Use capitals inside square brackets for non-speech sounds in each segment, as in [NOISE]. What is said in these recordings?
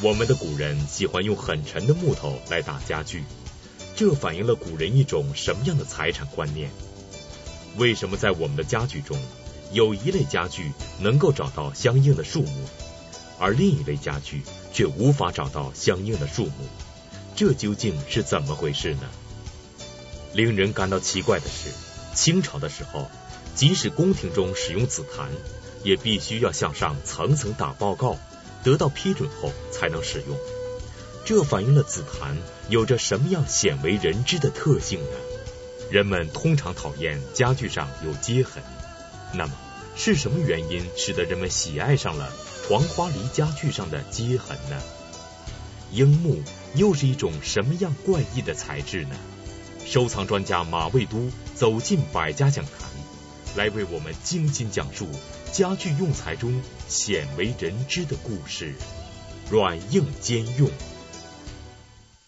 我们的古人喜欢用很沉的木头来打家具，这反映了古人一种什么样的财产观念？为什么在我们的家具中，有一类家具能够找到相应的树木，而另一类家具却无法找到相应的树木？这究竟是怎么回事呢？令人感到奇怪的是，清朝的时候，即使宫廷中使用紫檀，也必须要向上层层打报告，得到批准后才能使用。这反映了紫檀有着什么样鲜为人知的特性呢？人们通常讨厌家具上有接痕，那么是什么原因使得人们喜爱上了黄花梨家具上的接痕呢？樱木又是一种什么样怪异的材质呢？收藏专家马未都走进百家讲坛，来为我们精心讲述家具用材中鲜为人知的故事。软硬兼用。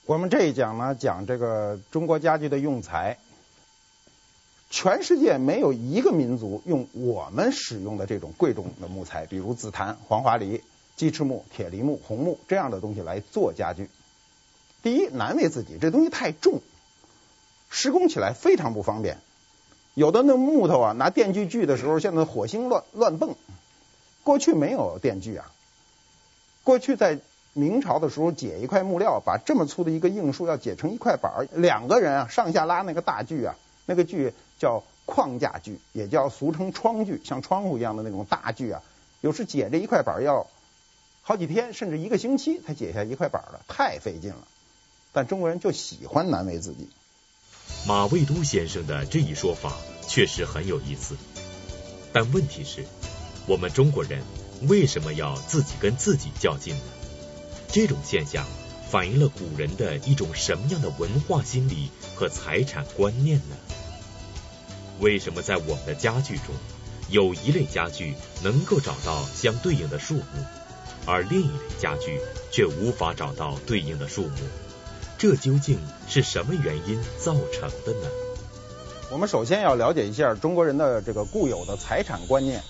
我们这一讲呢，讲这个中国家具的用材。全世界没有一个民族用我们使用的这种贵重的木材，比如紫檀、黄花梨、鸡翅木、铁梨木、红木这样的东西来做家具。第一，难为自己，这东西太重。施工起来非常不方便，有的那木头啊，拿电锯锯的时候，像那火星乱乱蹦。过去没有电锯啊，过去在明朝的时候，解一块木料，把这么粗的一个硬树要解成一块板儿，两个人啊上下拉那个大锯啊，那个锯叫框架锯，也叫俗称窗锯，像窗户一样的那种大锯啊，有时解这一块板要好几天，甚至一个星期才解下一块板儿了，太费劲了。但中国人就喜欢难为自己。马未都先生的这一说法确实很有意思，但问题是，我们中国人为什么要自己跟自己较劲呢？这种现象反映了古人的一种什么样的文化心理和财产观念呢？为什么在我们的家具中，有一类家具能够找到相对应的树木，而另一类家具却无法找到对应的树木？这究竟是什么原因造成的呢？我们首先要了解一下中国人的这个固有的财产观念。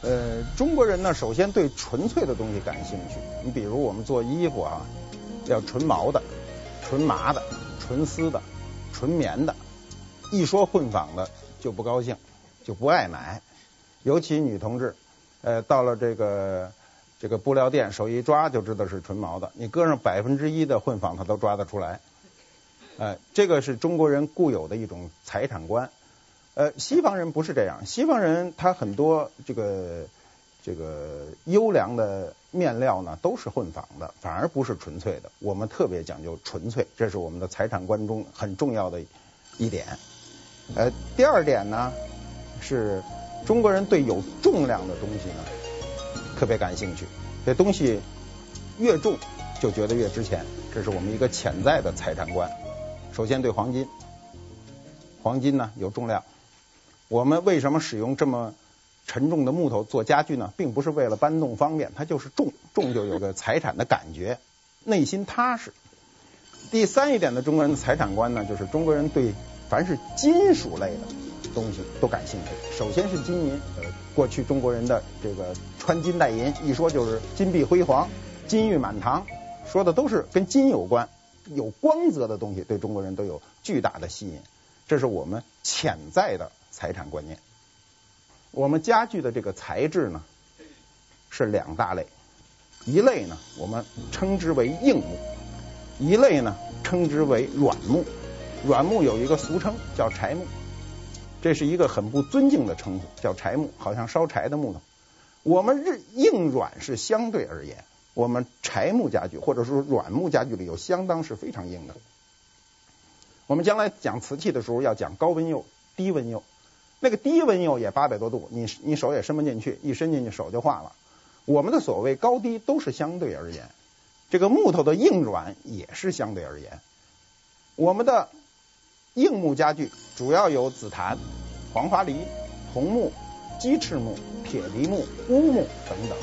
呃，中国人呢，首先对纯粹的东西感兴趣。你比如我们做衣服啊，要纯毛的、纯麻的、纯丝的、纯棉的。一说混纺的就不高兴，就不爱买。尤其女同志，呃，到了这个。这个布料店手一抓就知道是纯毛的，你搁上百分之一的混纺，它都抓得出来。呃，这个是中国人固有的一种财产观。呃，西方人不是这样，西方人他很多这个这个优良的面料呢都是混纺的，反而不是纯粹的。我们特别讲究纯粹，这是我们的财产观中很重要的一点。呃，第二点呢是中国人对有重量的东西呢。特别感兴趣，这东西越重就觉得越值钱，这是我们一个潜在的财产观。首先对黄金，黄金呢有重量，我们为什么使用这么沉重的木头做家具呢？并不是为了搬动方便，它就是重，重就有个财产的感觉，内心踏实。第三一点的中国人的财产观呢，就是中国人对凡是金属类的。东西都感兴趣。首先是金银，过去中国人的这个穿金戴银，一说就是金碧辉煌、金玉满堂，说的都是跟金有关、有光泽的东西，对中国人都有巨大的吸引。这是我们潜在的财产观念。我们家具的这个材质呢，是两大类，一类呢我们称之为硬木，一类呢称之为软木。软木有一个俗称叫柴木。这是一个很不尊敬的称呼，叫柴木，好像烧柴的木头。我们日硬软是相对而言，我们柴木家具或者说软木家具里有相当是非常硬的。我们将来讲瓷器的时候要讲高温釉、低温釉，那个低温釉也八百多度，你你手也伸不进去，一伸进去手就化了。我们的所谓高低都是相对而言，这个木头的硬软也是相对而言，我们的。硬木家具主要有紫檀、黄花梨、红木、鸡翅木、铁梨木、乌木等等。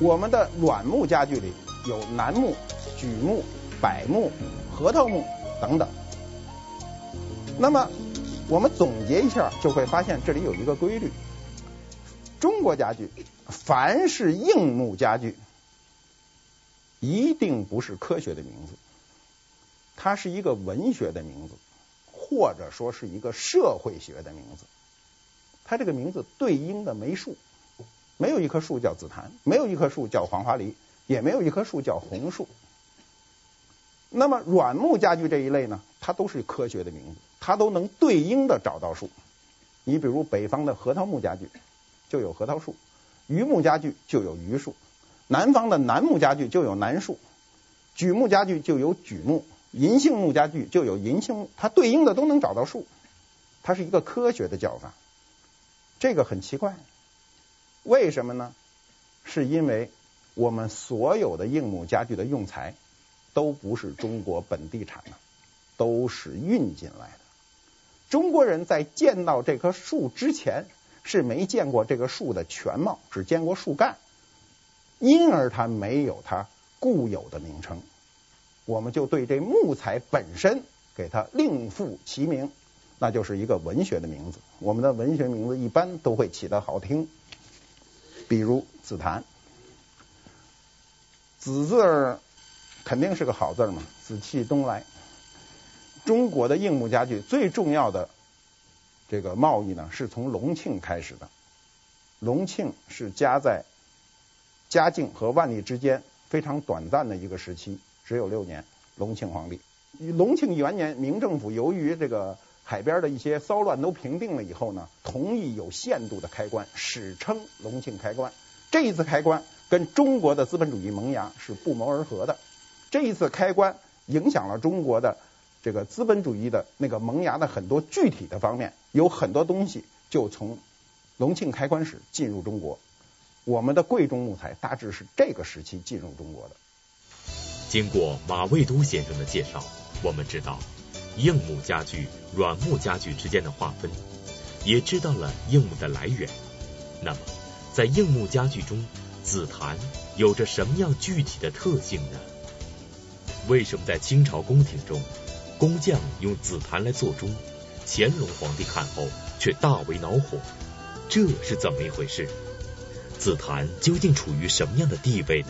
我们的软木家具里有楠木、榉木、柏木、核桃木等等。那么我们总结一下，就会发现这里有一个规律：中国家具凡是硬木家具，一定不是科学的名字，它是一个文学的名字，或者说是一个社会学的名字。它这个名字对应的没树，没有一棵树叫紫檀，没有一棵树叫黄花梨，也没有一棵树叫红树。那么软木家具这一类呢，它都是科学的名字，它都能对应的找到树。你比如北方的核桃木家具，就有核桃树；榆木家具就有榆树；南方的楠木家具就有楠树；榉木家具就有榉木；银杏木家具就有银杏木。它对应的都能找到树，它是一个科学的叫法。这个很奇怪，为什么呢？是因为我们所有的硬木家具的用材。都不是中国本地产的，都是运进来的。中国人在见到这棵树之前是没见过这个树的全貌，只见过树干，因而它没有它固有的名称。我们就对这木材本身给它另赋其名，那就是一个文学的名字。我们的文学名字一般都会起得好听，比如紫檀，紫字儿。肯定是个好字嘛，紫气东来。中国的硬木家具最重要的这个贸易呢，是从隆庆开始的。隆庆是夹在嘉靖和万历之间非常短暂的一个时期，只有六年。隆庆皇帝，隆庆元年，明政府由于这个海边的一些骚乱都平定了以后呢，同意有限度的开关，史称隆庆开关。这一次开关跟中国的资本主义萌芽是不谋而合的。这一次开关影响了中国的这个资本主义的那个萌芽的很多具体的方面，有很多东西就从隆庆开关时进入中国。我们的贵重木材大致是这个时期进入中国的。经过马未都先生的介绍，我们知道硬木家具、软木家具之间的划分，也知道了硬木的来源。那么，在硬木家具中，紫檀有着什么样具体的特性呢？为什么在清朝宫廷中，工匠用紫檀来做钟，乾隆皇帝看后却大为恼火？这是怎么一回事？紫檀究竟处于什么样的地位呢？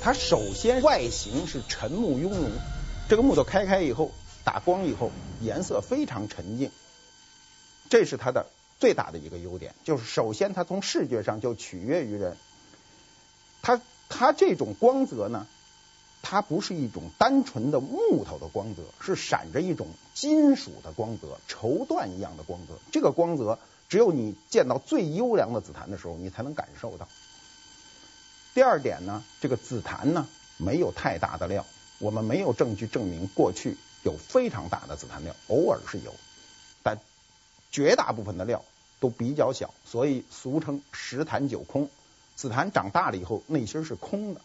它首先外形是沉木雍容，这个木头开开以后，打光以后颜色非常沉静，这是它的最大的一个优点。就是首先它从视觉上就取悦于人，它它这种光泽呢？它不是一种单纯的木头的光泽，是闪着一种金属的光泽，绸缎一样的光泽。这个光泽只有你见到最优良的紫檀的时候，你才能感受到。第二点呢，这个紫檀呢没有太大的料，我们没有证据证明过去有非常大的紫檀料，偶尔是有，但绝大部分的料都比较小，所以俗称十檀九空。紫檀长大了以后，内心是空的。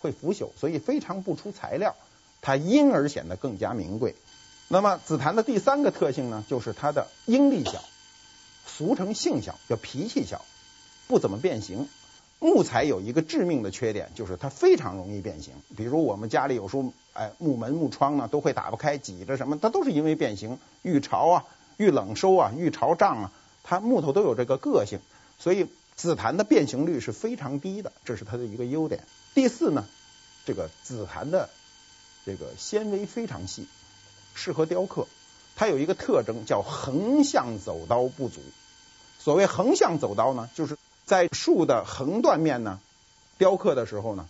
会腐朽，所以非常不出材料，它因而显得更加名贵。那么紫檀的第三个特性呢，就是它的应力小，俗称性小，叫脾气小，不怎么变形。木材有一个致命的缺点，就是它非常容易变形。比如我们家里有时候，哎，木门、木窗呢都会打不开，挤着什么，它都是因为变形。遇潮啊，遇冷收啊，遇潮涨啊，它木头都有这个个性，所以紫檀的变形率是非常低的，这是它的一个优点。第四呢，这个紫檀的这个纤维非常细，适合雕刻。它有一个特征叫横向走刀不足。所谓横向走刀呢，就是在树的横断面呢雕刻的时候呢，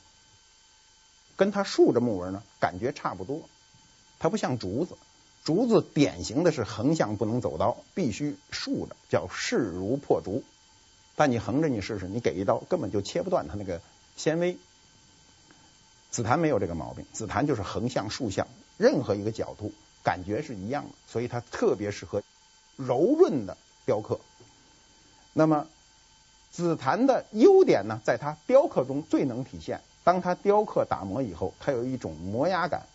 跟它竖着木纹呢感觉差不多。它不像竹子，竹子典型的是横向不能走刀，必须竖着，叫势如破竹。但你横着你试试，你给一刀根本就切不断它那个纤维。紫檀没有这个毛病，紫檀就是横向、竖向，任何一个角度感觉是一样的，所以它特别适合柔润的雕刻。那么紫檀的优点呢，在它雕刻中最能体现。当它雕刻打磨以后，它有一种磨压感，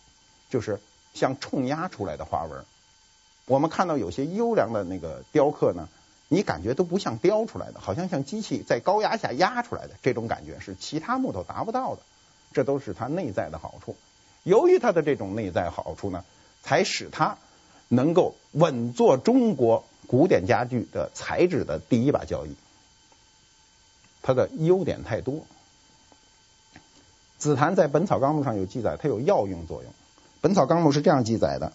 就是像冲压出来的花纹。我们看到有些优良的那个雕刻呢，你感觉都不像雕出来的，好像像机器在高压下压出来的，这种感觉是其他木头达不到的。这都是它内在的好处。由于它的这种内在好处呢，才使它能够稳坐中国古典家具的材质的第一把交椅。它的优点太多。紫檀在《本草纲目》上有记载，它有药用作用。《本草纲目》是这样记载的：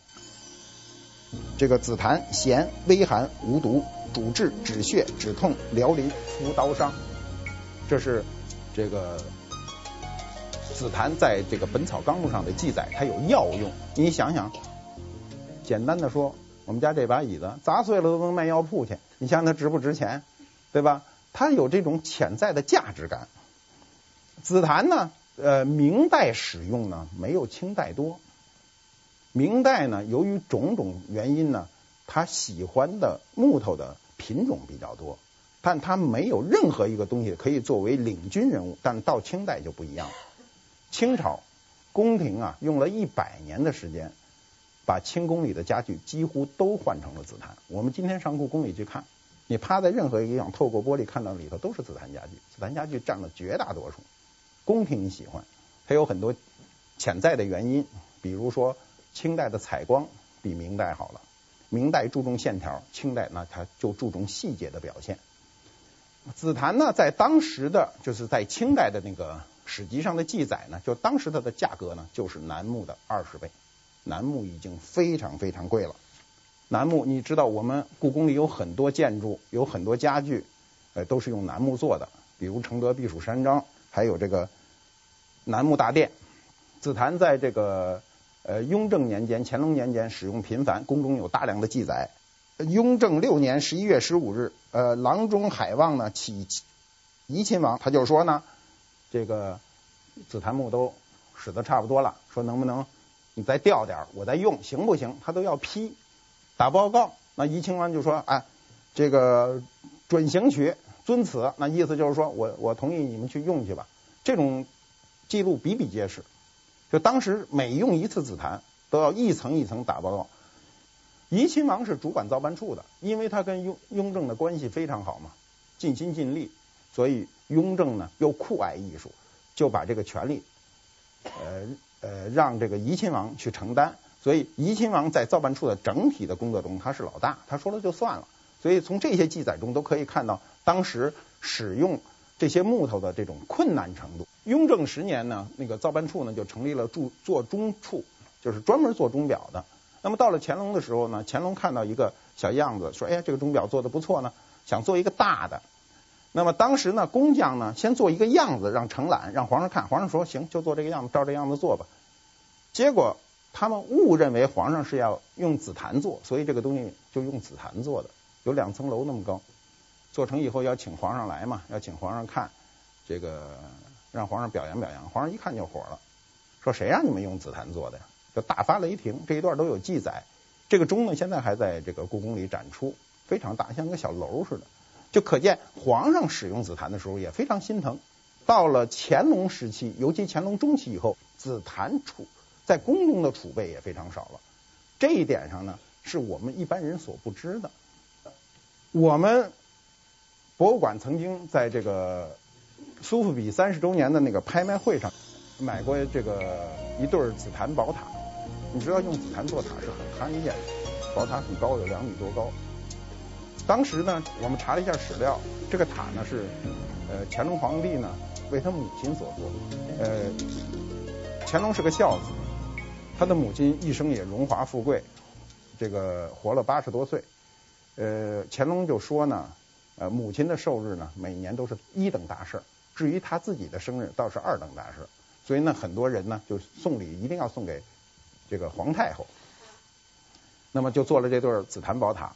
这个紫檀咸、微寒、无毒，主治止血、止痛、疗淋、敷刀伤。这是这个紫檀在这个《本草纲目》上的记载，它有药用。你想想，简单的说，我们家这把椅子砸碎了都能卖药铺去，你想想它值不值钱，对吧？它有这种潜在的价值感。紫檀呢？呃，明代使用呢没有清代多。明代呢，由于种种原因呢，他喜欢的木头的品种比较多，但他没有任何一个东西可以作为领军人物。但到清代就不一样了。清朝宫廷啊，用了一百年的时间，把清宫里的家具几乎都换成了紫檀。我们今天上故宫里去看，你趴在任何一个地方，透过玻璃看到里头都是紫檀家具，紫檀家具占了绝大多数。宫廷喜欢，它有很多潜在的原因，比如说清代的采光比明代好了，明代注重线条，清代呢它就注重细节的表现。紫檀呢，在当时的就是在清代的那个史籍上的记载呢，就当时它的价格呢就是楠木的二十倍，楠木已经非常非常贵了。楠木你知道，我们故宫里有很多建筑，有很多家具，呃，都是用楠木做的，比如承德避暑山庄，还有这个。楠木大殿，紫檀在这个呃雍正年间、乾隆年间使用频繁，宫中有大量的记载。雍正六年十一月十五日，呃，郎中海望呢启怡亲王，他就说呢，这个紫檀木都使得差不多了，说能不能你再调点，我再用，行不行？他都要批打报告。那怡亲王就说，哎，这个准行取，遵此。那意思就是说我我同意你们去用去吧。这种。记录比比皆是，就当时每用一次紫檀都要一层一层打报告。怡亲王是主管造办处的，因为他跟雍雍正的关系非常好嘛，尽心尽力，所以雍正呢又酷爱艺术，就把这个权力呃呃让这个怡亲王去承担。所以怡亲王在造办处的整体的工作中他是老大，他说了就算了。所以从这些记载中都可以看到当时使用这些木头的这种困难程度。雍正十年呢，那个造办处呢就成立了铸做钟处，就是专门做钟表的。那么到了乾隆的时候呢，乾隆看到一个小样子，说：“哎呀，这个钟表做的不错呢，想做一个大的。”那么当时呢，工匠呢先做一个样子，让承揽，让皇上看。皇上说：“行，就做这个样子，照这样子做吧。”结果他们误认为皇上是要用紫檀做，所以这个东西就用紫檀做的，有两层楼那么高。做成以后要请皇上来嘛，要请皇上看这个。让皇上表扬表扬，皇上一看就火了，说谁让你们用紫檀做的呀？就大发雷霆。这一段都有记载。这个钟呢，现在还在这个故宫里展出，非常大，像个小楼似的。就可见皇上使用紫檀的时候也非常心疼。到了乾隆时期，尤其乾隆中期以后，紫檀出在宫中的储备也非常少了。这一点上呢，是我们一般人所不知的。我们博物馆曾经在这个。苏富比三十周年的那个拍卖会上，买过这个一对紫檀宝塔。你知道用紫檀做塔是很罕见的，宝塔很高，有两米多高。当时呢，我们查了一下史料，这个塔呢是呃乾隆皇帝呢为他母亲所做。呃，乾隆是个孝子，他的母亲一生也荣华富贵，这个活了八十多岁。呃，乾隆就说呢。呃，母亲的寿日呢，每年都是一等大事。至于他自己的生日，倒是二等大事。所以呢，很多人呢就送礼一定要送给这个皇太后。那么就做了这对紫檀宝塔。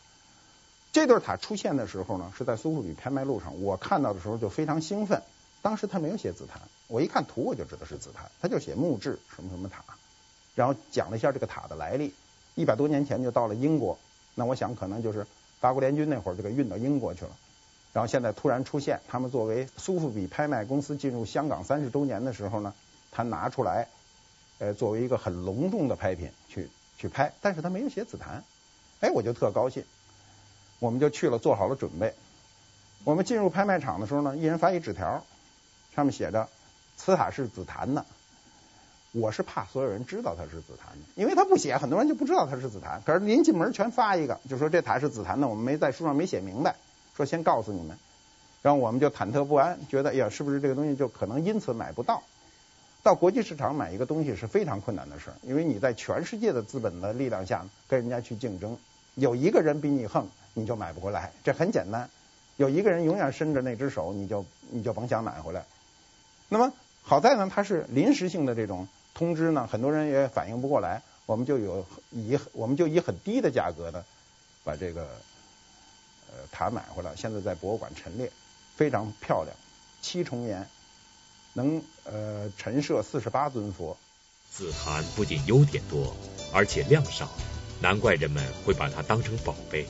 这对塔出现的时候呢，是在苏富比拍卖路上。我看到的时候就非常兴奋。当时他没有写紫檀，我一看图我就知道是紫檀，他就写木质什么什么塔，然后讲了一下这个塔的来历。一百多年前就到了英国，那我想可能就是八国联军那会儿就给运到英国去了。然后现在突然出现，他们作为苏富比拍卖公司进入香港三十周年的时候呢，他拿出来，呃，作为一个很隆重的拍品去去拍，但是他没有写紫檀，哎，我就特高兴，我们就去了，做好了准备。我们进入拍卖场的时候呢，一人发一纸条，上面写着“此塔是紫檀的”。我是怕所有人知道它是紫檀的，因为他不写，很多人就不知道它是紫檀。可是临进门全发一个，就说这台是紫檀的，我们没在书上没写明白。说先告诉你们，然后我们就忐忑不安，觉得呀，是不是这个东西就可能因此买不到？到国际市场买一个东西是非常困难的事，因为你在全世界的资本的力量下跟人家去竞争，有一个人比你横，你就买不回来。这很简单，有一个人永远伸着那只手，你就你就甭想买回来。那么好在呢，它是临时性的这种通知呢，很多人也反应不过来，我们就有以我们就以很低的价格呢把这个呃塔买回来，现在在博物馆陈列，非常漂亮，七重檐。能呃陈设四十八尊佛。紫檀不仅优点多，而且量少，难怪人们会把它当成宝贝。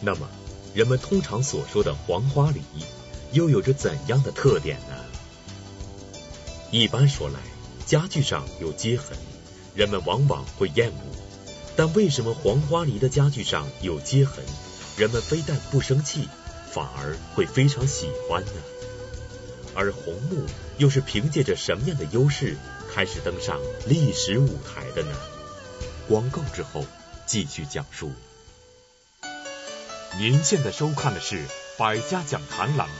那么，人们通常所说的黄花梨又有着怎样的特点呢？一般说来，家具上有接痕，人们往往会厌恶。但为什么黄花梨的家具上有接痕，人们非但不生气，反而会非常喜欢呢？而红木又是凭借着什么样的优势开始登上历史舞台的呢？广告之后继续讲述。您现在收看的是《百家讲坛》栏目。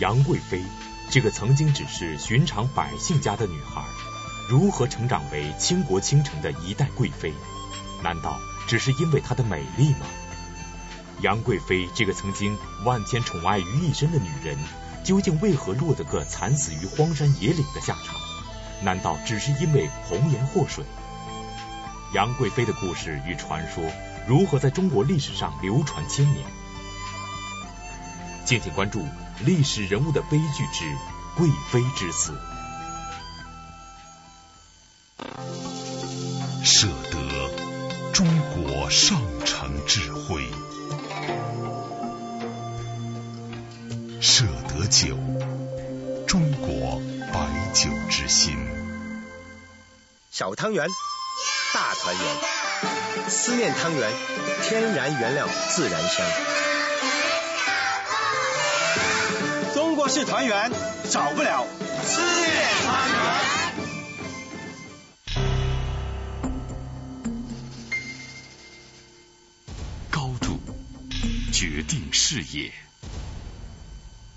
杨贵妃这个曾经只是寻常百姓家的女孩，如何成长为倾国倾城的一代贵妃？难道只是因为她的美丽吗？杨贵妃这个曾经万千宠爱于一身的女人。究竟为何落得个惨死于荒山野岭的下场？难道只是因为红颜祸水？杨贵妃的故事与传说如何在中国历史上流传千年？敬请关注历史人物的悲剧之贵妃之死。舍得中国上乘智慧。舍得酒，中国白酒之心。小汤圆，大团圆，思念汤圆，天然原料，自然香。中国式团圆，少不了丝面汤圆。高度决定视野。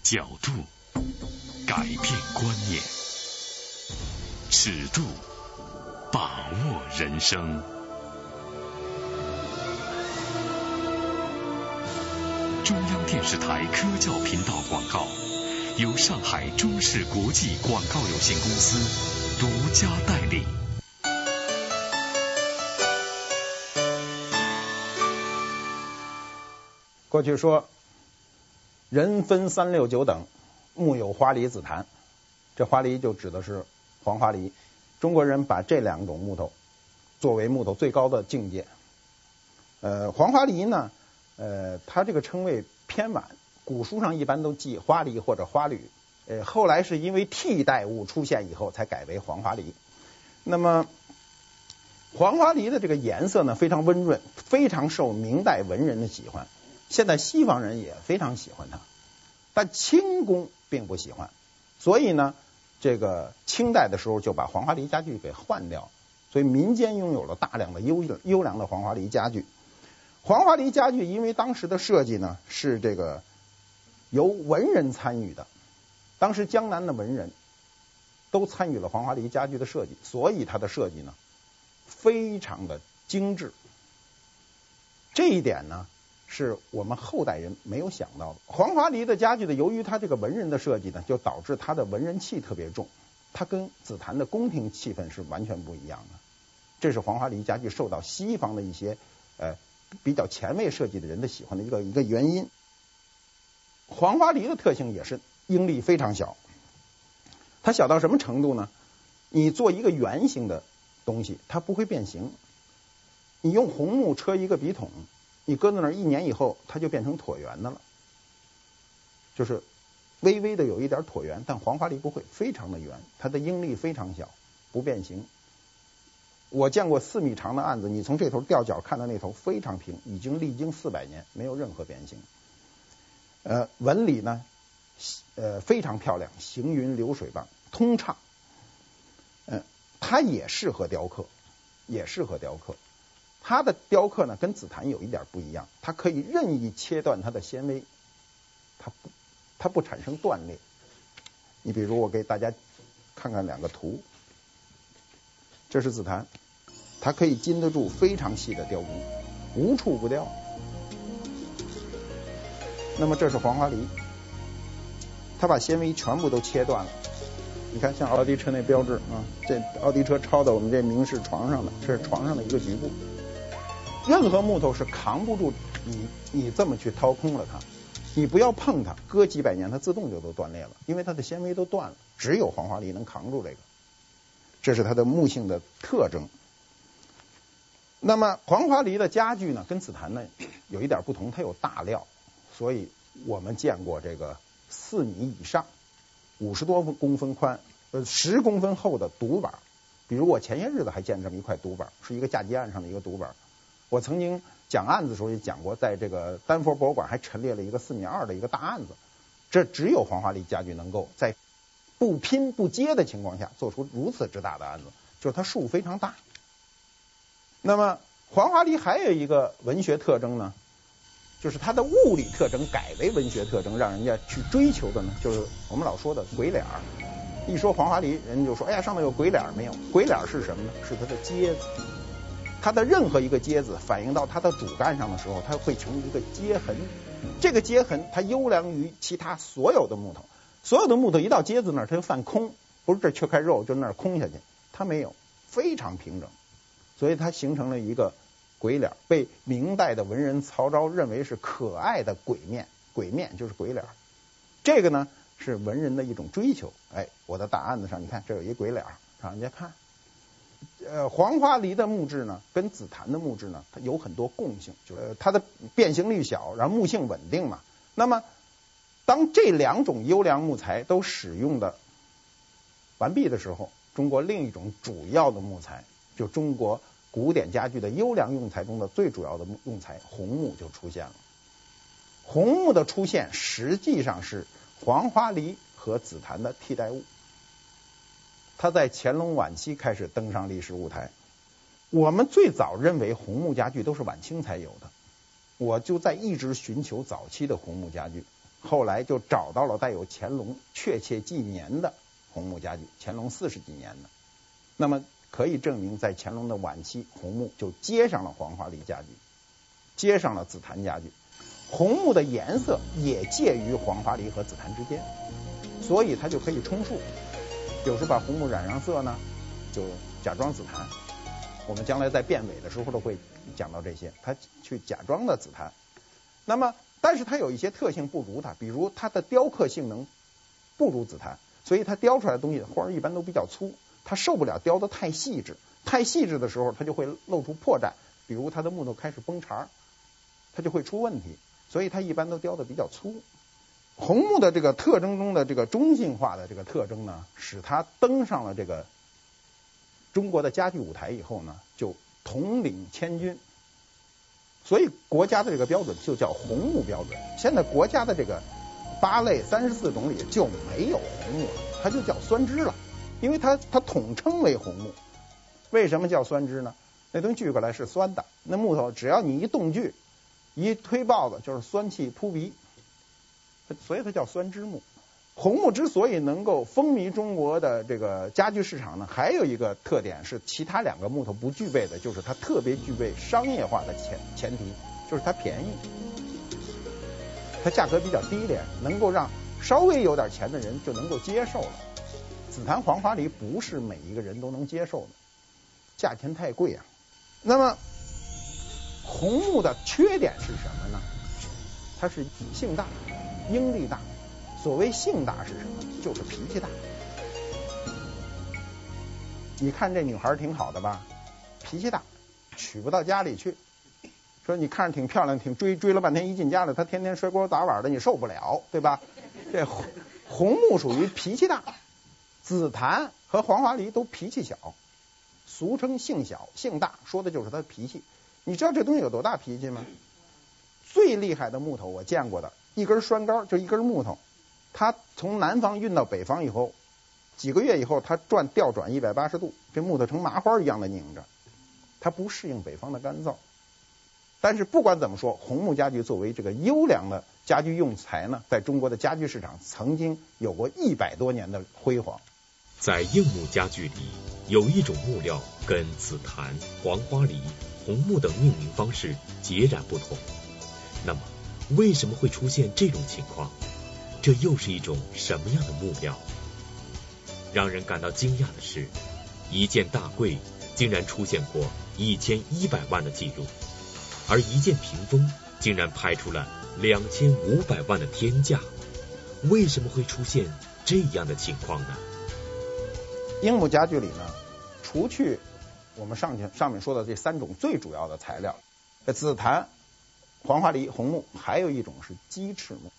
角度改变观念，尺度把握人生。中央电视台科教频道广告由上海中视国际广告有限公司独家代理。过去说。人分三六九等，木有花梨、紫檀。这花梨就指的是黄花梨。中国人把这两种木头作为木头最高的境界。呃，黄花梨呢，呃，它这个称谓偏晚，古书上一般都记花梨或者花铝。呃，后来是因为替代物出现以后才改为黄花梨。那么黄花梨的这个颜色呢，非常温润，非常受明代文人的喜欢。现在西方人也非常喜欢它，但清宫并不喜欢，所以呢，这个清代的时候就把黄花梨家具给换掉，所以民间拥有了大量的优优良的黄花梨家具。黄花梨家具因为当时的设计呢是这个由文人参与的，当时江南的文人都参与了黄花梨家具的设计，所以它的设计呢非常的精致。这一点呢。是我们后代人没有想到的。黄花梨的家具呢，由于它这个文人的设计呢，就导致它的文人气特别重，它跟紫檀的宫廷气氛是完全不一样的。这是黄花梨家具受到西方的一些呃比较前卫设计的人的喜欢的一个一个原因。黄花梨的特性也是应力非常小，它小到什么程度呢？你做一个圆形的东西，它不会变形。你用红木车一个笔筒。你搁在那儿一年以后，它就变成椭圆的了，就是微微的有一点椭圆，但黄花梨不会，非常的圆，它的应力非常小，不变形。我见过四米长的案子，你从这头吊脚看到那头非常平，已经历经四百年，没有任何变形。呃，纹理呢，呃，非常漂亮，行云流水般通畅。嗯、它也适合雕刻，也适合雕刻。它的雕刻呢，跟紫檀有一点不一样，它可以任意切断它的纤维，它不，它不产生断裂。你比如我给大家看看两个图，这是紫檀，它可以经得住非常细的雕工，无处不雕。那么这是黄花梨，它把纤维全部都切断了。你看，像奥迪车那标志啊，这奥迪车抄到我们这明式床上的，这是床上的一个局部。任何木头是扛不住你你这么去掏空了它，你不要碰它，搁几百年它自动就都断裂了，因为它的纤维都断了。只有黄花梨能扛住这个，这是它的木性的特征。那么黄花梨的家具呢，跟紫檀呢有一点不同，它有大料，所以我们见过这个四米以上。五十多公分宽，呃，十公分厚的独板。比如我前些日子还见这么一块独板，是一个嫁接案上的一个独板。我曾经讲案子的时候也讲过，在这个丹佛博物馆还陈列了一个四米二的一个大案子。这只有黄花梨家具能够在不拼不接的情况下做出如此之大的案子，就是它数非常大。那么黄花梨还有一个文学特征呢？就是它的物理特征改为文学特征，让人家去追求的呢，就是我们老说的鬼脸儿。一说黄花梨，人就说：“哎呀，上面有鬼脸儿没有？”鬼脸儿是什么呢？是它的接子。它的任何一个接子反映到它的主干上的时候，它会成一个接痕。这个接痕它优良于其他所有的木头。所有的木头一到接子那儿，它就犯空，不是这缺块肉就那儿空下去，它没有，非常平整，所以它形成了一个。鬼脸被明代的文人曹昭认为是可爱的鬼面，鬼面就是鬼脸。这个呢是文人的一种追求。哎，我的大案子上，你看这有一鬼脸，让人家看。呃，黄花梨的木质呢，跟紫檀的木质呢，它有很多共性，就是它的变形率小，然后木性稳定嘛。那么，当这两种优良木材都使用的完毕的时候，中国另一种主要的木材，就中国。古典家具的优良用材中的最主要的用材红木就出现了。红木的出现实际上是黄花梨和紫檀的替代物。它在乾隆晚期开始登上历史舞台。我们最早认为红木家具都是晚清才有的，我就在一直寻求早期的红木家具，后来就找到了带有乾隆确切纪年的红木家具，乾隆四十几年的。那么。可以证明，在乾隆的晚期，红木就接上了黄花梨家具，接上了紫檀家具。红木的颜色也介于黄花梨和紫檀之间，所以它就可以充数。有时把红木染上色呢，就假装紫檀。我们将来在辨伪的时候都会讲到这些，它去假装的紫檀。那么，但是它有一些特性不如它，比如它的雕刻性能不如紫檀，所以它雕出来的东西花一般都比较粗。它受不了雕得太细致，太细致的时候，它就会露出破绽，比如它的木头开始崩茬，它就会出问题。所以它一般都雕的比较粗。红木的这个特征中的这个中性化的这个特征呢，使它登上了这个中国的家具舞台以后呢，就统领千军。所以国家的这个标准就叫红木标准。现在国家的这个八类三十四种里就没有红木了，它就叫酸枝了。因为它它统称为红木，为什么叫酸枝呢？那东西锯过来是酸的，那木头只要你一动锯，一推刨子就是酸气扑鼻，所以它叫酸枝木。红木之所以能够风靡中国的这个家具市场呢，还有一个特点是其他两个木头不具备的，就是它特别具备商业化的前前提，就是它便宜，它价格比较低廉，能够让稍微有点钱的人就能够接受了。紫檀黄花梨不是每一个人都能接受的，价钱太贵啊。那么红木的缺点是什么呢？它是性大，应力大。所谓性大是什么？就是脾气大。你看这女孩挺好的吧？脾气大，娶不到家里去。说你看着挺漂亮，挺追追了半天，一进家里她天天摔锅砸碗的，你受不了，对吧？这红红木属于脾气大。紫檀和黄花梨都脾气小，俗称性小性大，说的就是它的脾气。你知道这东西有多大脾气吗？最厉害的木头我见过的，一根栓杆就一根木头，它从南方运到北方以后，几个月以后它转调转一百八十度，这木头成麻花一样的拧着，它不适应北方的干燥。但是不管怎么说，红木家具作为这个优良的家具用材呢，在中国的家具市场曾经有过一百多年的辉煌。在硬木家具里，有一种木料跟紫檀、黄花梨、红木等命名方式截然不同。那么，为什么会出现这种情况？这又是一种什么样的木料？让人感到惊讶的是，一件大柜竟然出现过一千一百万的记录，而一件屏风竟然拍出了两千五百万的天价。为什么会出现这样的情况呢？樱木家具里呢，除去我们上前上面说的这三种最主要的材料，紫檀、黄花梨、红木，还有一种是鸡翅木。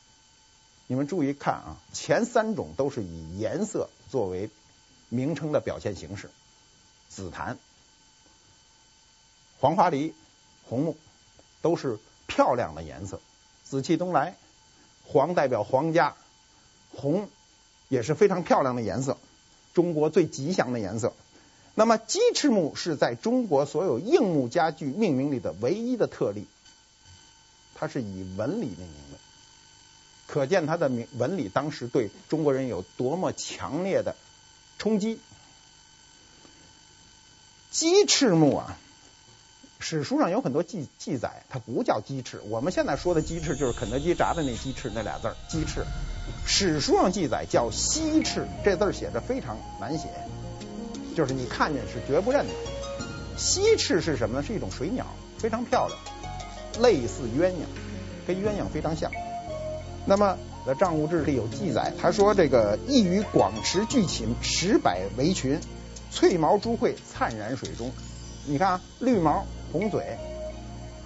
你们注意看啊，前三种都是以颜色作为名称的表现形式，紫檀、黄花梨、红木都是漂亮的颜色，紫气东来，黄代表皇家，红也是非常漂亮的颜色，中国最吉祥的颜色。那么鸡翅木是在中国所有硬木家具命名里的唯一的特例，它是以纹理命名的。可见它的名纹理当时对中国人有多么强烈的冲击。鸡翅木啊，史书上有很多记记载，它不叫鸡翅。我们现在说的鸡翅就是肯德基炸的那鸡翅那俩字儿，鸡翅。史书上记载叫西翅，这字儿写着非常难写，就是你看见是绝不认的。西翅是什么呢？是一种水鸟，非常漂亮，类似鸳鸯，跟鸳鸯非常像。那么在《账务志》里有记载，他说这个异于广池巨寝，石柏为群，翠毛朱喙灿然水中。你看啊，绿毛红嘴，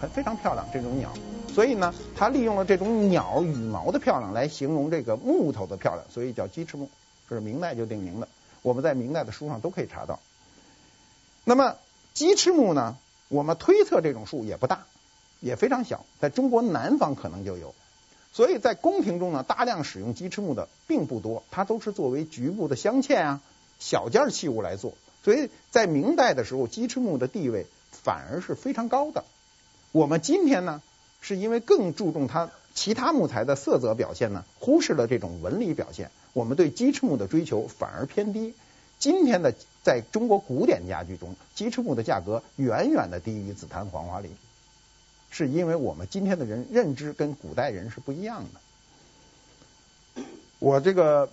非常漂亮这种鸟。所以呢，他利用了这种鸟羽毛的漂亮来形容这个木头的漂亮，所以叫鸡翅木。这是明代就定名的，我们在明代的书上都可以查到。那么鸡翅木呢，我们推测这种树也不大，也非常小，在中国南方可能就有。所以在宫廷中呢，大量使用鸡翅木的并不多，它都是作为局部的镶嵌啊、小件器物来做。所以在明代的时候，鸡翅木的地位反而是非常高的。我们今天呢，是因为更注重它其他木材的色泽表现呢，忽视了这种纹理表现，我们对鸡翅木的追求反而偏低。今天的在中国古典家具中，鸡翅木的价格远远的低于紫檀、黄花梨。是因为我们今天的人认知跟古代人是不一样的。我这个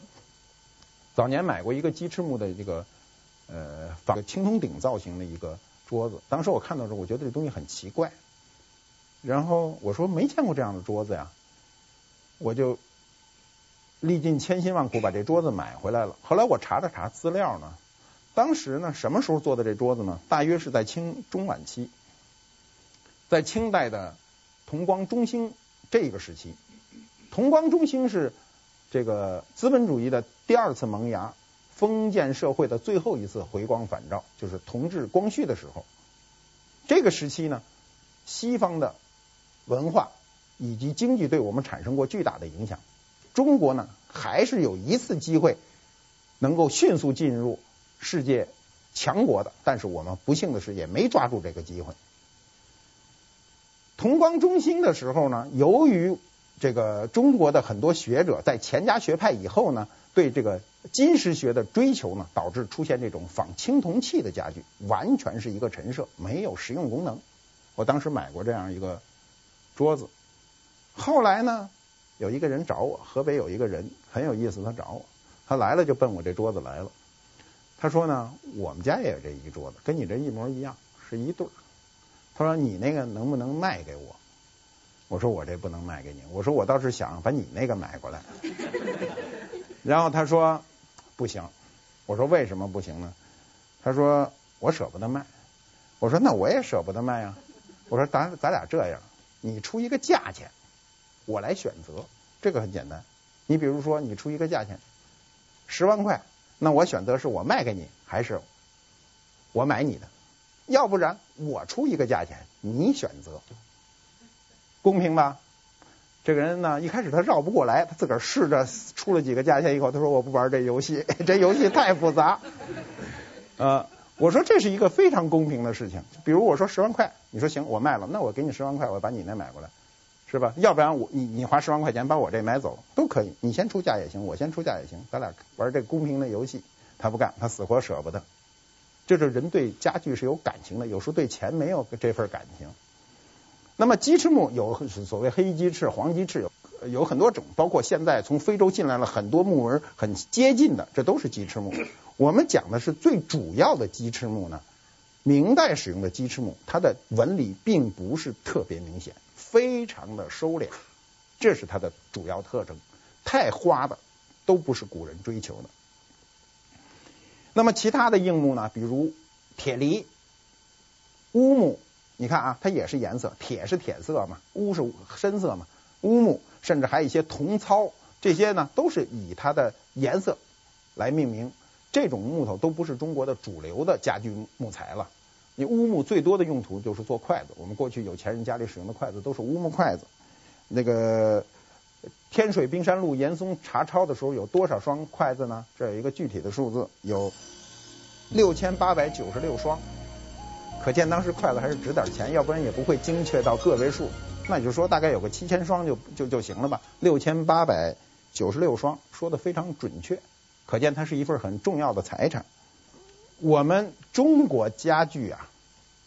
早年买过一个鸡翅木的这个呃仿青铜鼎造型的一个桌子，当时我看到的时候，我觉得这东西很奇怪。然后我说没见过这样的桌子呀，我就历尽千辛万苦把这桌子买回来了。后来我查了查资料呢，当时呢什么时候做的这桌子呢？大约是在清中晚期。在清代的同光中兴这个时期，同光中兴是这个资本主义的第二次萌芽，封建社会的最后一次回光返照，就是同治、光绪的时候。这个时期呢，西方的文化以及经济对我们产生过巨大的影响。中国呢，还是有一次机会能够迅速进入世界强国的，但是我们不幸的是，也没抓住这个机会。同光中兴的时候呢，由于这个中国的很多学者在钱家学派以后呢，对这个金石学的追求呢，导致出现这种仿青铜器的家具，完全是一个陈设，没有实用功能。我当时买过这样一个桌子，后来呢，有一个人找我，河北有一个人很有意思，他找我，他来了就奔我这桌子来了。他说呢，我们家也有这一桌子，跟你这一模一样，是一对儿。他说：“你那个能不能卖给我？”我说：“我这不能卖给你。”我说：“我倒是想把你那个买过来。” [LAUGHS] 然后他说：“不行。”我说：“为什么不行呢？”他说：“我舍不得卖。”我说：“那我也舍不得卖啊。”我说：“咱咱俩这样，你出一个价钱，我来选择。这个很简单。你比如说，你出一个价钱，十万块，那我选择是我卖给你，还是我买你的？要不然我出一个价钱，你选择，公平吧？这个人呢，一开始他绕不过来，他自个儿试着出了几个价钱以后，他说我不玩这游戏，[LAUGHS] 这游戏太复杂。[LAUGHS] 呃，我说这是一个非常公平的事情。比如我说十万块，你说行，我卖了，那我给你十万块，我把你那买过来，是吧？要不然我你你花十万块钱把我这买走都可以，你先出价也行，我先出价也行，咱俩玩这公平的游戏。他不干，他死活舍不得。就是人对家具是有感情的，有时候对钱没有这份感情。那么鸡翅木有所谓黑鸡翅、黄鸡翅，有有很多种，包括现在从非洲进来了很多木纹很接近的，这都是鸡翅木。我们讲的是最主要的鸡翅木呢，明代使用的鸡翅木，它的纹理并不是特别明显，非常的收敛，这是它的主要特征。太花的都不是古人追求的。那么其他的硬木呢，比如铁梨、乌木。你看啊，它也是颜色，铁是铁色嘛，乌是深色嘛，乌木甚至还一些铜糙，这些呢都是以它的颜色来命名。这种木头都不是中国的主流的家具木材了。你乌木最多的用途就是做筷子，我们过去有钱人家里使用的筷子都是乌木筷子。那个《天水冰山路》严嵩查抄的时候有多少双筷子呢？这有一个具体的数字，有六千八百九十六双。可见当时筷子还是值点钱，要不然也不会精确到个位数。那也就是说，大概有个七千双就就就行了吧？六千八百九十六双，说的非常准确。可见它是一份很重要的财产。我们中国家具啊，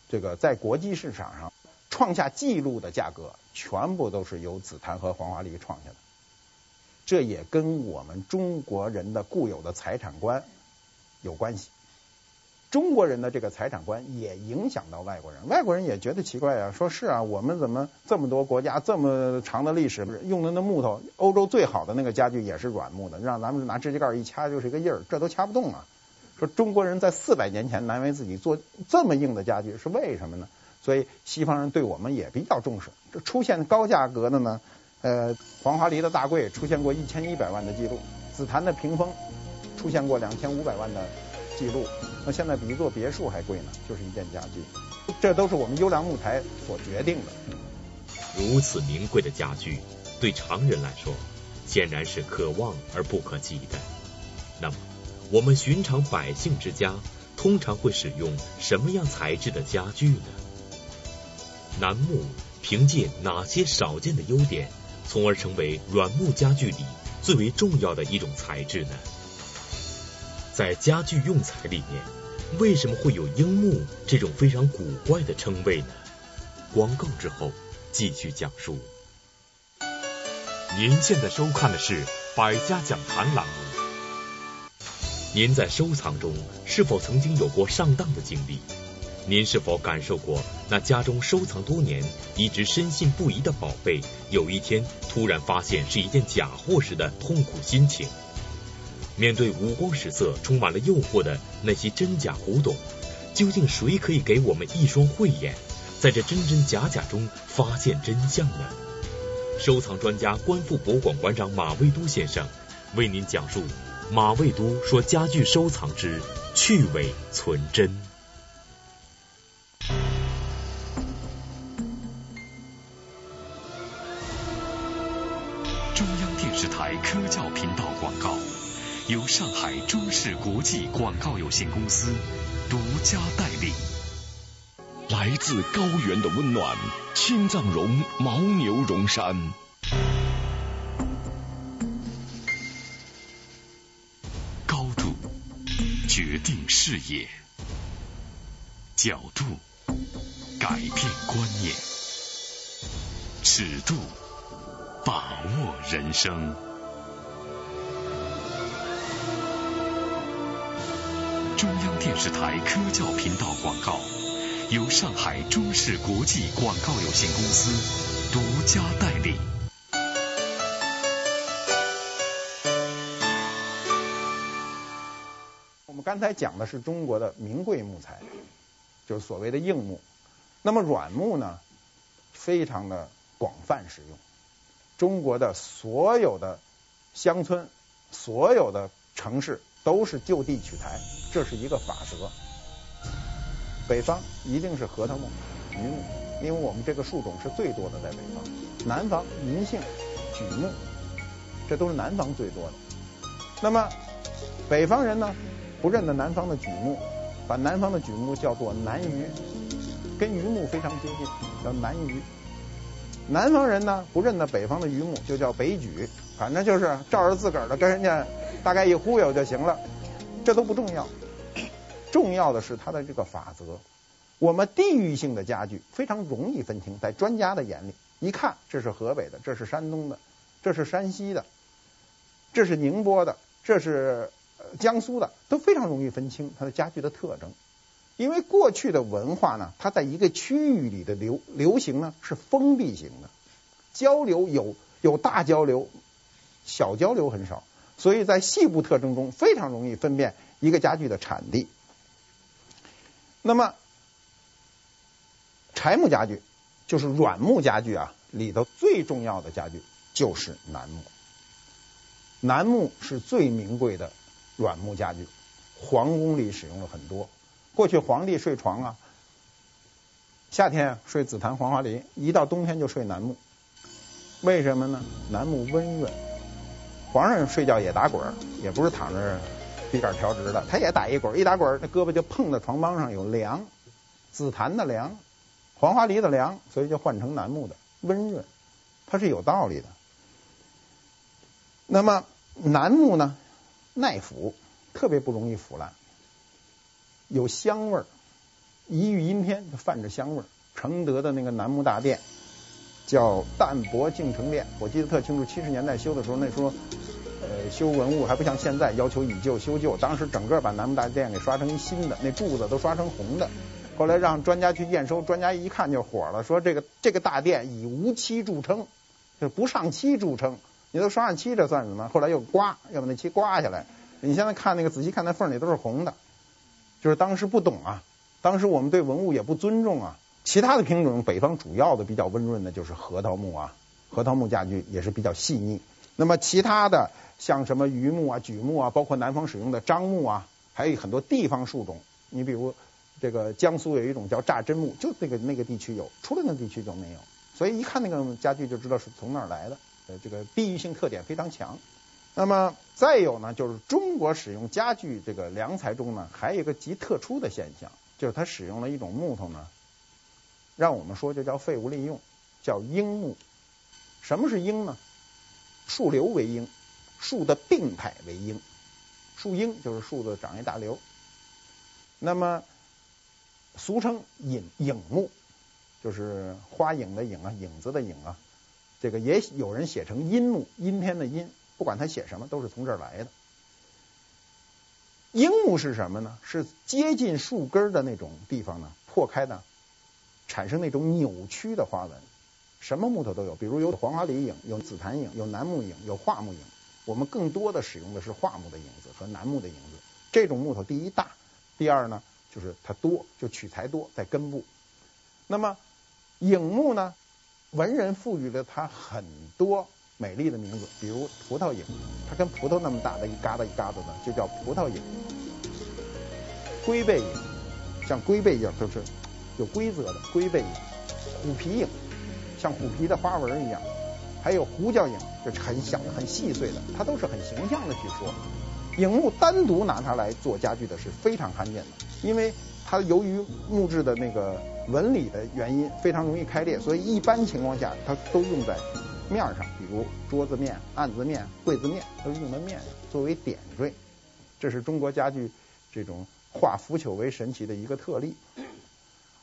这个在国际市场上创下纪录的价格，全部都是由紫檀和黄花梨创下的。这也跟我们中国人的固有的财产观有关系。中国人的这个财产观也影响到外国人，外国人也觉得奇怪啊，说是啊，我们怎么这么多国家这么长的历史，用的那木头，欧洲最好的那个家具也是软木的，让咱们拿指甲盖一掐就是一个印儿，这都掐不动啊。说中国人在四百年前难为自己做这么硬的家具是为什么呢？所以西方人对我们也比较重视。这出现高价格的呢，呃，黄花梨的大柜出现过一千一百万的记录，紫檀的屏风出现过两千五百万的记录。那现在比一座别墅还贵呢，就是一件家具，这都是我们优良木材所决定的。如此名贵的家具，对常人来说，显然是可望而不可及的。那么，我们寻常百姓之家，通常会使用什么样材质的家具呢？楠木凭借哪些少见的优点，从而成为软木家具里最为重要的一种材质呢？在家具用材里面，为什么会有樱木这种非常古怪的称谓呢？广告之后继续讲述。您现在收看的是《百家讲坛》栏目。您在收藏中是否曾经有过上当的经历？您是否感受过那家中收藏多年、一直深信不疑的宝贝，有一天突然发现是一件假货时的痛苦心情？面对五光十色、充满了诱惑的那些真假古董，究竟谁可以给我们一双慧眼，在这真真假假中发现真相呢？收藏专家、观复博物馆馆长马未都先生为您讲述马未都说家具收藏之去伪存真。由上海中视国际广告有限公司独家代理。来自高原的温暖，青藏绒牦牛绒衫。高度决定视野，角度改变观念，尺度把握人生。中央电视台科教频道广告，由上海中视国际广告有限公司独家代理。我们刚才讲的是中国的名贵木材，就是所谓的硬木。那么软木呢，非常的广泛使用。中国的所有的乡村，所有的城市。都是就地取材，这是一个法则。北方一定是核桃木、榆木，因为我们这个树种是最多的在北方。南方银杏、榉木，这都是南方最多的。那么北方人呢，不认得南方的榉木，把南方的榉木叫做南榆，跟榆木非常接近，叫南榆。南方人呢，不认得北方的榆木，就叫北榉，反正就是照着自个儿的跟人家。大概一忽悠就行了。这都不重要，重要的是它的这个法则。我们地域性的家具非常容易分清，在专家的眼里，一看这是河北的，这是山东的，这是山西的，这是宁波的，这是江苏的，都非常容易分清它的家具的特征。因为过去的文化呢，它在一个区域里的流流行呢是封闭型的，交流有有大交流，小交流很少，所以在细部特征中非常容易分辨一个家具的产地。那么。柴木家具就是软木家具啊，里头最重要的家具就是楠木。楠木是最名贵的软木家具，皇宫里使用了很多。过去皇帝睡床啊，夏天睡紫檀黄花梨，一到冬天就睡楠木。为什么呢？楠木温润。皇上睡觉也打滚，也不是躺着笔杆调直的，他也打一滚，一打滚那胳膊就碰到床帮上有凉，紫檀的凉。黄花梨的凉，所以就换成楠木的温润，它是有道理的。那么楠木呢，耐腐，特别不容易腐烂，有香味儿，一遇阴天就泛着香味儿。承德的那个楠木大殿叫淡泊敬诚殿，我记得特清楚。七十年代修的时候，那时候呃修文物还不像现在要求以旧修旧，当时整个把楠木大殿给刷成一新的，那柱子都刷成红的。后来让专家去验收，专家一看就火了，说这个这个大殿以无漆著称，就不上漆著称。你都刷上漆，这算什么？后来又刮，要把那漆刮下来。你现在看那个仔细看那缝里都是红的，就是当时不懂啊，当时我们对文物也不尊重啊。其他的品种，北方主要的比较温润的就是核桃木啊，核桃木家具也是比较细腻。那么其他的像什么榆木啊、榉木啊，包括南方使用的樟木啊，还有很多地方树种，你比如。这个江苏有一种叫榨真木，就那个那个地区有，除了那个地区就没有。所以一看那个家具就知道是从哪儿来的。呃，这个地域性特点非常强。那么再有呢，就是中国使用家具这个良材中呢，还有一个极特殊的现象，就是它使用了一种木头呢，让我们说就叫废物利用，叫缨木。什么是缨呢？树瘤为缨，树的病态为缨，树缨就是树的长一大瘤。那么俗称影影木，就是花影的影啊，影子的影啊。这个也有人写成阴木，阴天的阴。不管他写什么，都是从这儿来的。缨木是什么呢？是接近树根的那种地方呢，破开的，产生那种扭曲的花纹。什么木头都有，比如有黄花梨影，有紫檀影，有楠木影，有桦木影。我们更多的使用的是桦木的影子和楠木的影子。这种木头第一大，第二呢。就是它多，就取材多，在根部。那么影木呢？文人赋予了它很多美丽的名字，比如葡萄影，它跟葡萄那么大的一疙瘩一疙瘩的，就叫葡萄影。龟背影，像龟背影都是有规则的龟背影。虎皮影，像虎皮的花纹一样。还有胡椒影，就是很小的、很细碎的，它都是很形象的去说。影木单独拿它来做家具的是非常罕见的，因为它由于木质的那个纹理的原因，非常容易开裂，所以一般情况下它都用在面上，比如桌子面、案子面、柜子面，都用在面上作为点缀。这是中国家具这种化腐朽为神奇的一个特例。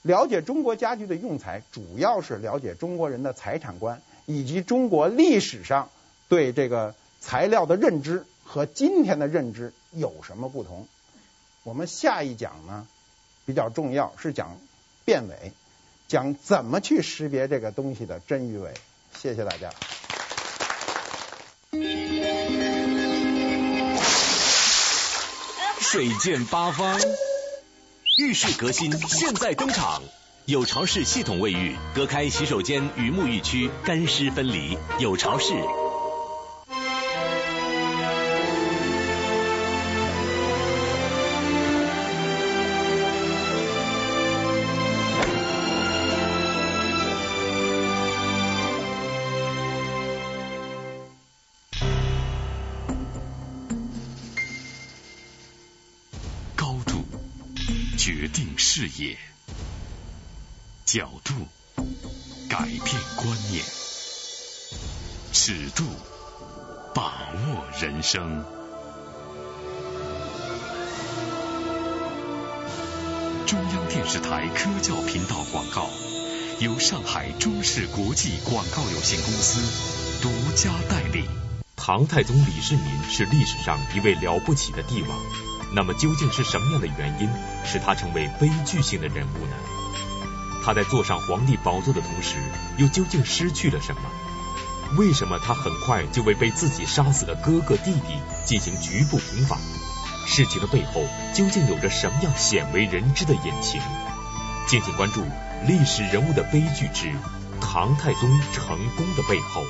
了解中国家具的用材，主要是了解中国人的财产观以及中国历史上对这个材料的认知。和今天的认知有什么不同？我们下一讲呢，比较重要，是讲辨伪，讲怎么去识别这个东西的真与伪。谢谢大家。水见八方，浴室革新现在登场，有潮式系统卫浴，隔开洗手间与沐浴区，干湿分离，有潮式。视野，角度，改变观念，尺度，把握人生。中央电视台科教频道广告，由上海中视国际广告有限公司独家代理。唐太宗李世民是历史上一位了不起的帝王，那么究竟是什么样的原因使他成为悲剧性的人物呢？他在坐上皇帝宝座的同时，又究竟失去了什么？为什么他很快就为被自己杀死的哥哥弟弟进行局部平反？事情的背后究竟有着什么样鲜为人知的隐情？敬请关注历史人物的悲剧之唐太宗成功的背后。